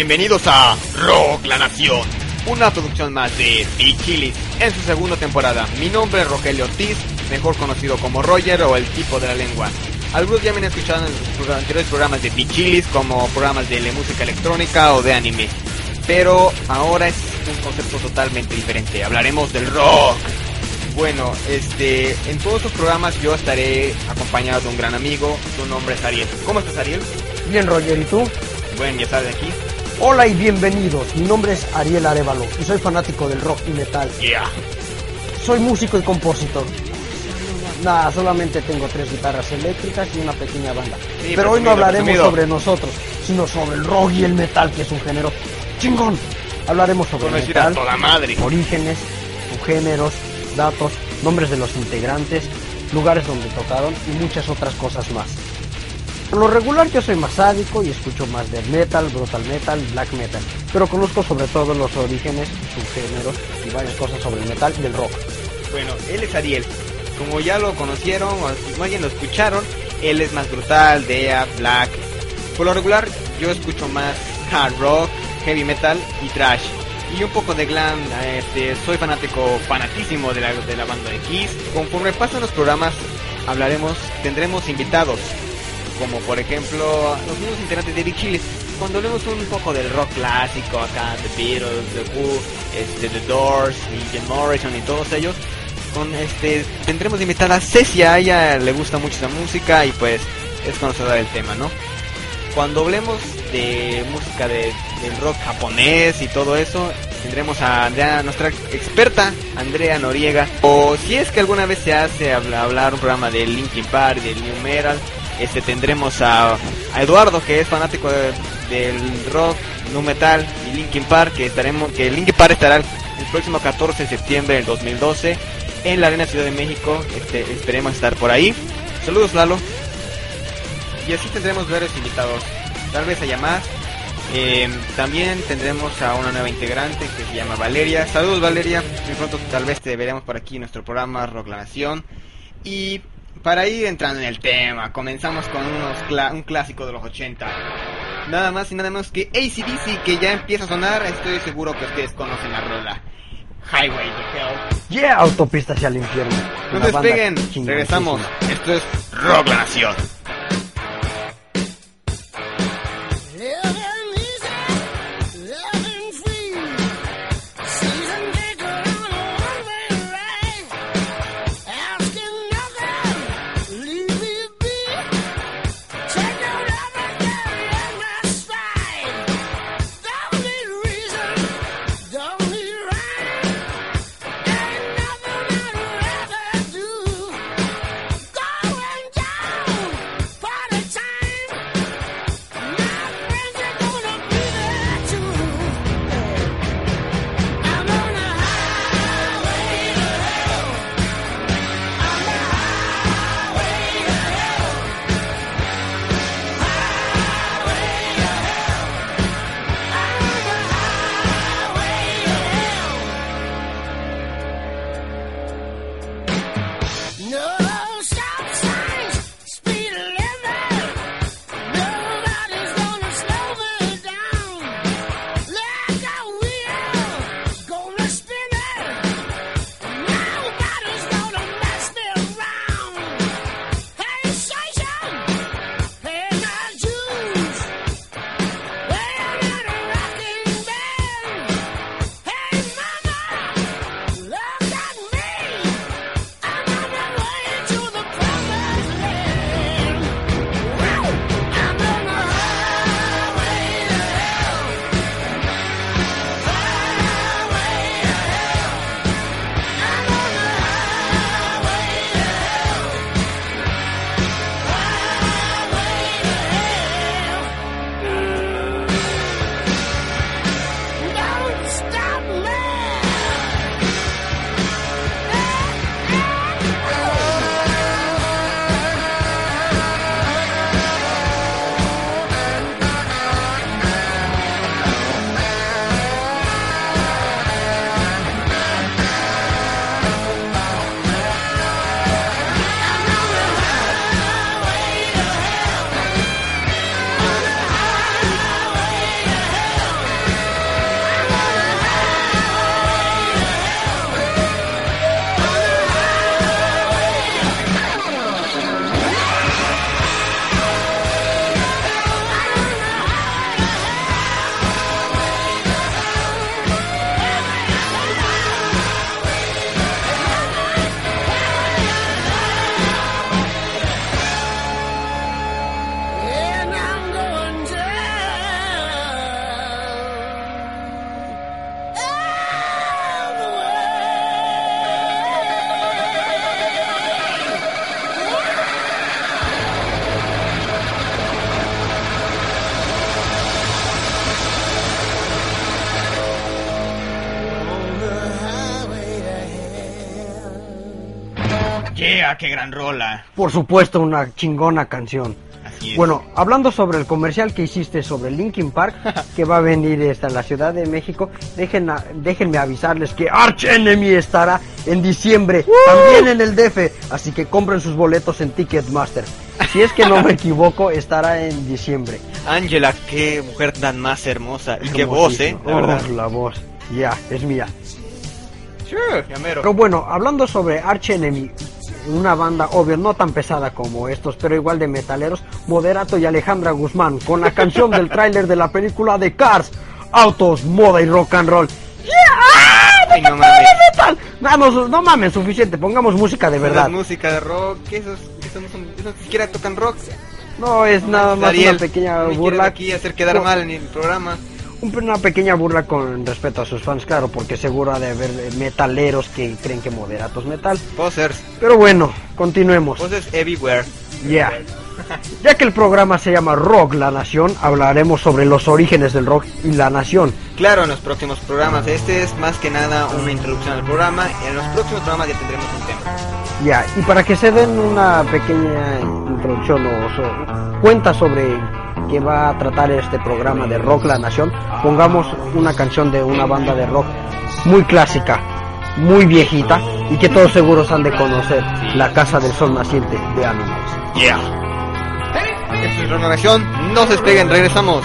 Bienvenidos a Rock la Nación, una producción más de Big Chilis en su segunda temporada. Mi nombre es Rogelio Ortiz, mejor conocido como Roger o el tipo de la lengua. Algunos ya me han escuchado en los anteriores programas de Big Chilis como programas de música electrónica o de anime. Pero ahora es un concepto totalmente diferente. Hablaremos del rock. Bueno, este, en todos los programas yo estaré acompañado de un gran amigo. Su nombre es Ariel. ¿Cómo estás, Ariel? Bien, Roger, ¿y tú? Bueno, ya de aquí. Hola y bienvenidos. Mi nombre es Ariel Arevalo y soy fanático del rock y metal. Yeah. Soy músico y compositor. Nada, solamente tengo tres guitarras eléctricas y una pequeña banda. Sí, Pero hoy no hablaremos presumido. sobre nosotros, sino sobre el rock y el metal, que es un género chingón. Hablaremos sobre el metal, toda madre. orígenes, subgéneros, datos, nombres de los integrantes, lugares donde tocaron y muchas otras cosas más. Por lo regular yo soy más sádico y escucho más death metal, brutal metal, black metal, pero conozco sobre todo los orígenes, subgéneros y varias cosas sobre el metal y el rock. Bueno, él es Ariel. Como ya lo conocieron o más bien lo escucharon, él es más brutal, Dea, Black. Por lo regular, yo escucho más hard rock, heavy metal y trash. Y un poco de glam, este, soy fanático, fanatísimo de la, de la banda de Kiss. Conforme pasan los programas, hablaremos, tendremos invitados, como por ejemplo los mismos integrantes de Big. Cuando hablemos un poco del rock clásico, acá, The Beatles, The Who, este, The Doors, y Jim Morrison y todos ellos, con este tendremos invitada a Cecia, a ella le gusta mucho esa música y pues es conocedora del tema, ¿no? Cuando hablemos de música de, del rock japonés y todo eso, tendremos a Andrea, nuestra experta, Andrea Noriega. O si es que alguna vez se hace habla- hablar un programa de Linkin Park, del New Metal, este tendremos a, Eduardo que es fanático de- del rock, New Metal y Linkin Park, que estaremos, que Linkin Park estará el, próximo 14 de septiembre del 2012 en la Arena Ciudad de México. Este, esperemos estar por ahí. Saludos Lalo. Y así tendremos varios invitados. Tal vez haya más. Eh, también tendremos a una nueva integrante que se llama Valeria. Saludos Valeria. Muy pronto tal vez te veremos por aquí en nuestro programa Rock la Nación. Y para ir entrando en el tema, comenzamos con unos un clásico de los 80. Nada más y nada menos que ACDC que ya empieza a sonar. Estoy seguro que ustedes conocen la rola. Highway to Hell. Yeah, autopista hacia el infierno. No despeguen, regresamos. Esto es Rock la Nación. Yeah, qué gran rola. Por supuesto, una chingona canción. Así es. Bueno, hablando sobre el comercial que hiciste sobre Linkin Park, que va a venir en la Ciudad de México, dejen a- déjenme avisarles que Arch Enemy estará en diciembre, también en el DF, así que compren sus boletos en Ticketmaster. Si es que no me equivoco, estará en diciembre. Angela, qué mujer tan más hermosa. Y qué voz, eh. La verdad. Oh, la voz, ya, es mía. Sure. Pero bueno, hablando sobre Arch Enemy, una banda, obvio, no tan pesada como estos, pero igual de metaleros, Moderato y Alejandra Guzmán, con la canción del tráiler de la película de Cars, Autos, Moda y Rock and Roll. Ay, no mames. Vamos, no mames, suficiente, pongamos música de es verdad. música de rock. Esos, esos, no son- esos ni siquiera tocan rock. No, es nada más Ariel, una pequeña burla. aquí hacer quedar No, mal en el programa. Un- Una pequeña burla con respeto a sus fans, claro, porque seguro ha de haber metaleros que creen que Moderato es metal. Posers. Pero bueno, continuemos. Posers everywhere. Yeah. Ya que el programa se llama Rock La Nación, hablaremos sobre los orígenes del rock y la nación. Claro, en los próximos programas. Este es más que nada una introducción al programa. En los próximos programas ya tendremos un tema. Ya, y para que se den una pequeña introducción o so- cuenta sobre qué va a tratar este programa de Rock La Nación, pongamos una canción de una banda de rock muy clásica, muy viejita y que todos seguros han de conocer, La Casa del Sol Naciente de Animals. Yeah. Esto es Renovación. No se despeguen, regresamos.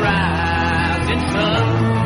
arrived in front.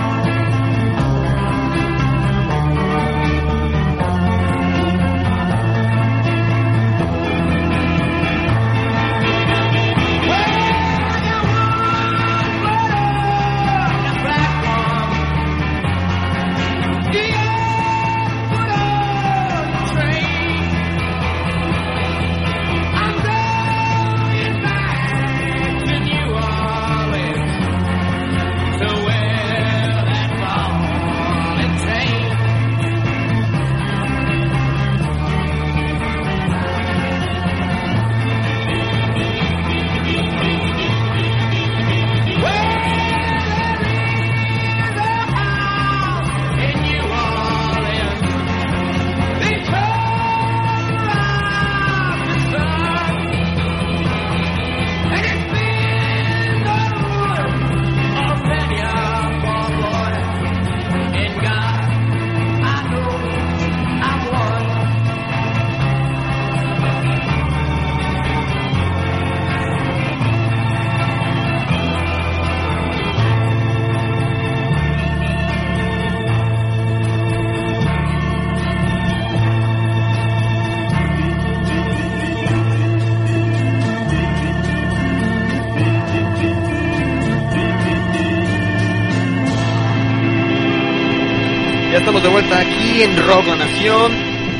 Estamos de vuelta aquí en Rock Nación,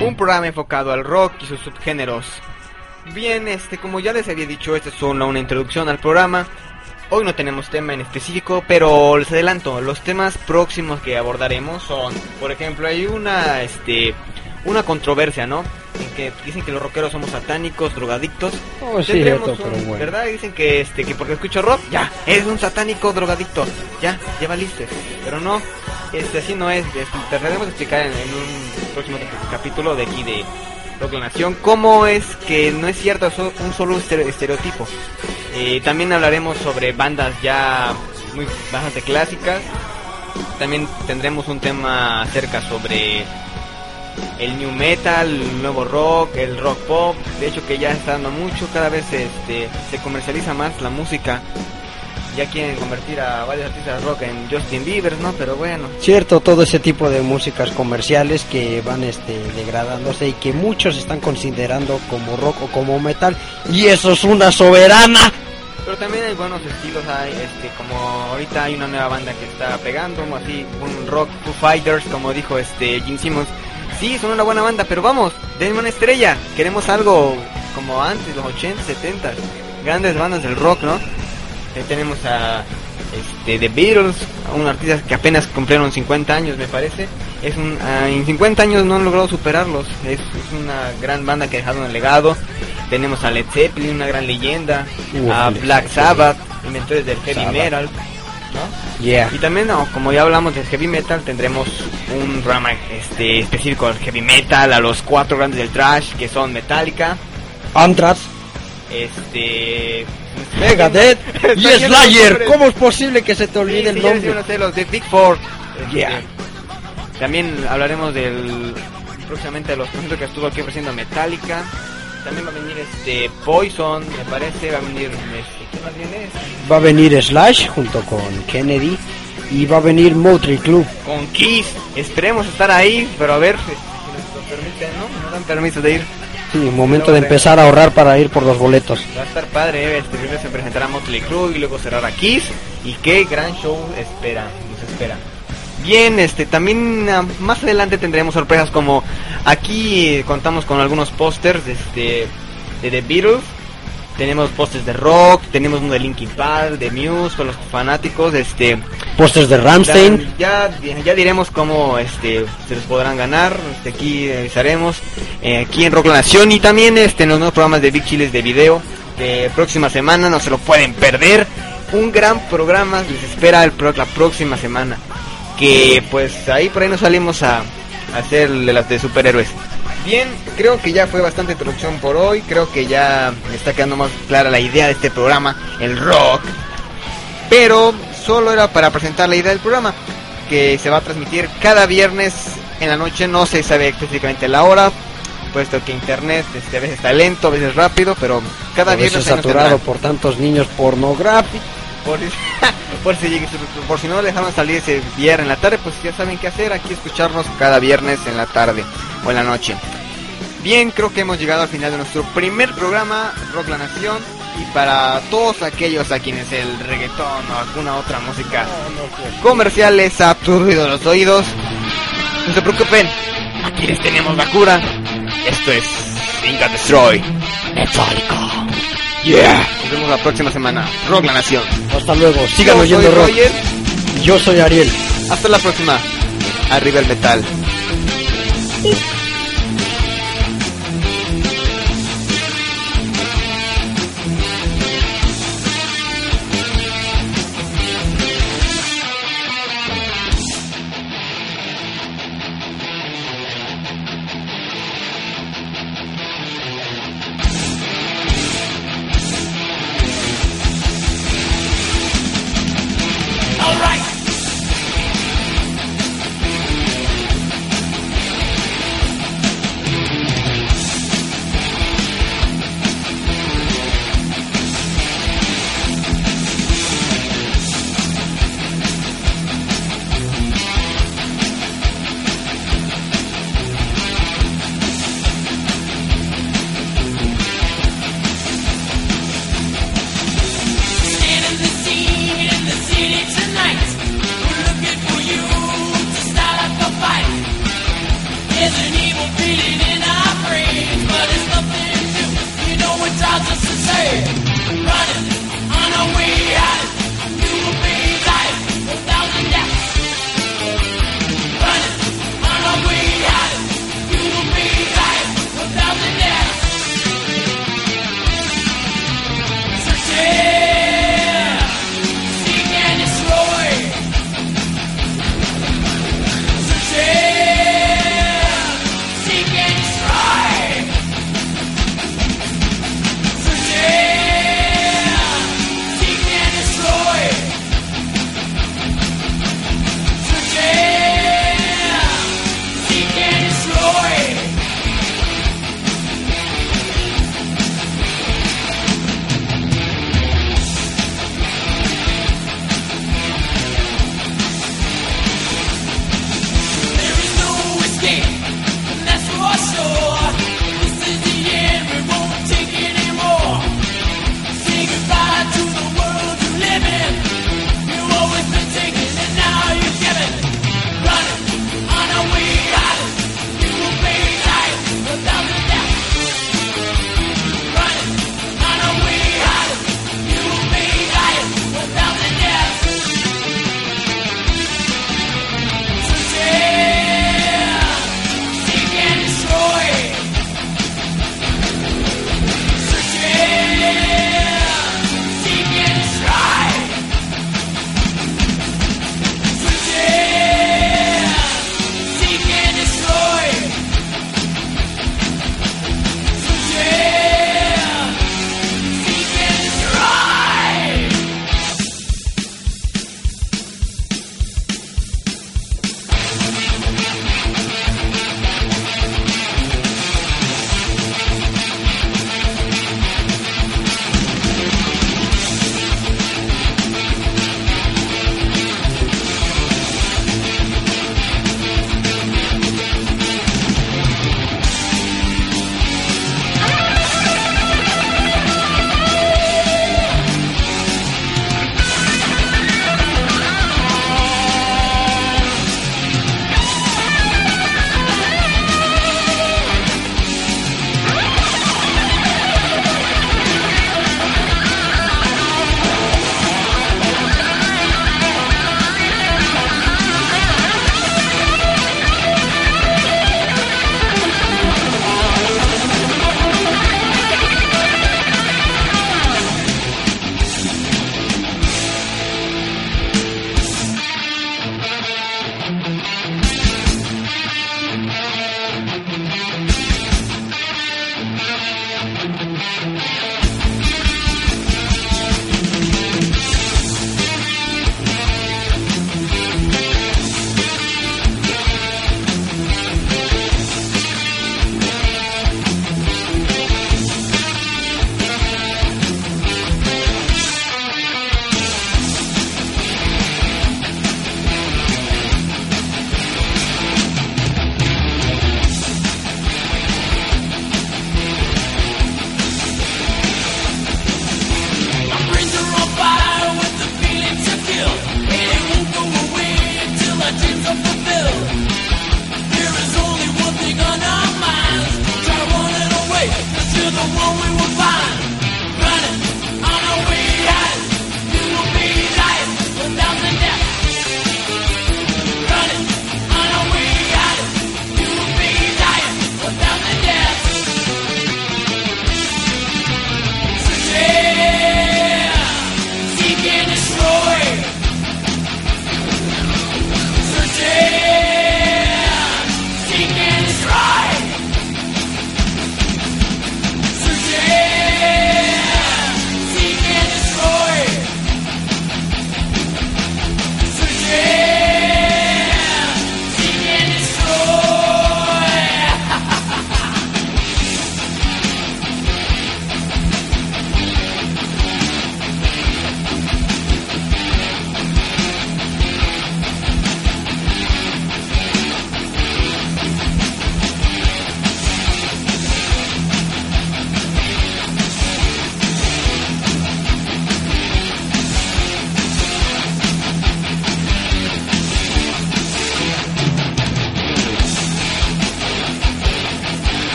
un programa enfocado al rock y sus subgéneros. Bien, este, como ya les había dicho, esta es solo una introducción al programa. Hoy no tenemos tema en específico, pero les adelanto, los temas próximos que abordaremos son, por ejemplo, hay una, este, una controversia, ¿no? Que dicen que los rockeros somos satánicos, drogadictos. Oh, sí, Tendremos cierto, pero un- bueno. ¿Verdad? Dicen que este que porque escucho rock, ya, es un satánico drogadicto. Ya, ya valiste. Pero no, este así no es. Trataremos de explicar en, en un próximo capítulo de aquí de Rock La Nación cómo es que no es cierto so- un solo estere- estereotipo. Eh, también hablaremos sobre bandas ya muy bastante clásicas. También tendremos un tema acerca sobre el new metal, el nuevo rock, el rock pop, de hecho que ya está dando mucho, cada vez este, se comercializa más la música. Ya quieren convertir a varios artistas de rock en Justin Bieber, ¿no? Pero bueno, Cierto, todo ese tipo de músicas comerciales que van este, degradándose y que muchos están considerando como rock o como metal. Y eso es una soberana. pero también hay buenos estilos, hay este como ahorita hay una nueva banda que está pegando, como así un rock Foo Fighters, como dijo este Jim Simmons. Sí, son una buena banda, pero vamos, denme una estrella. Queremos algo como antes, los 80, 70, grandes bandas del rock, ¿no? Ahí tenemos a este, The Beatles, a un artista que apenas cumplieron 50 años, me parece. Es un, ah, en 50 años no han logrado superarlos. Es, es una gran banda que ha dejado un legado. Tenemos a Led Zeppelin, una gran leyenda. A Black. Sabbath, inventores del heavy Sabbath. metal. ¿No? Yeah. Y también, no, como ya hablamos del heavy metal, tendremos un programa este, específico del heavy metal, a los cuatro grandes del trash, que son Metallica, Anthrax, este... Megadeth y Slayer. ¿Cómo es posible que se te olvide sí, el nombre? ustedes, los de Big Four. Este, Yeah. También hablaremos del próximamente de los conciertos que estuvo aquí ofreciendo Metallica. También va a venir este Poison, me parece, va a venir este, ¿qué más viene? Va a venir Slash junto con Kennedy y va a venir Motley Club. Con Kiss. Esperemos estar ahí, pero a ver si nos permiten, ¿no? Nos dan permiso de ir. Sí, momento de- empezar a ahorrar para ir por los boletos. Va a estar padre, ¿eh? este primero se presentará Motley Crue y luego cerrará Kiss y qué gran show espera, nos espera. Bien, este también ah, más adelante tendremos sorpresas como aquí contamos con algunos pósters de este de The Beatles. Tenemos pósters de rock, tenemos uno de Linkin Park, de Muse para los fanáticos, este Pósters de Ramstein. ya, ya diremos cómo este se los podrán ganar. Este, aquí avisaremos eh, aquí en Rock La Nación y también este en los nuevos programas de Big Chiles de video. Que próxima semana no se lo pueden perder. Un gran programa les espera el la próxima semana. Que pues ahí por ahí nos salimos a hacer de las de superhéroes. Bien, creo que ya fue bastante introducción por hoy. Creo que ya me está quedando más clara la idea de este programa, el rock pero solo era para presentar la idea del programa que se va a transmitir cada viernes en la noche, no se sabe específicamente la hora, puesto que internet este, a veces está lento, a veces rápido, pero cada A veces viernes saturado por tantos niños pornográficos. Por, si- por si, por si no dejaron salir ese viernes en la tarde, pues ya saben qué hacer, aquí escucharnos cada viernes en la tarde o en la noche. Bien, creo que hemos llegado al final de nuestro primer programa, Rock La Nación. Y para todos aquellos a quienes el reggaetón o alguna otra música comercial les ha absorbido los oídos, no se preocupen, aquí les tenemos la cura. Esto es Inga Destroy Metallica. Yeah. Nos vemos la próxima semana. Rock La Nación. Hasta luego. Sigan Yo oyendo soy rock. Roger. Yo soy Ariel. Hasta la próxima. Arriba el metal.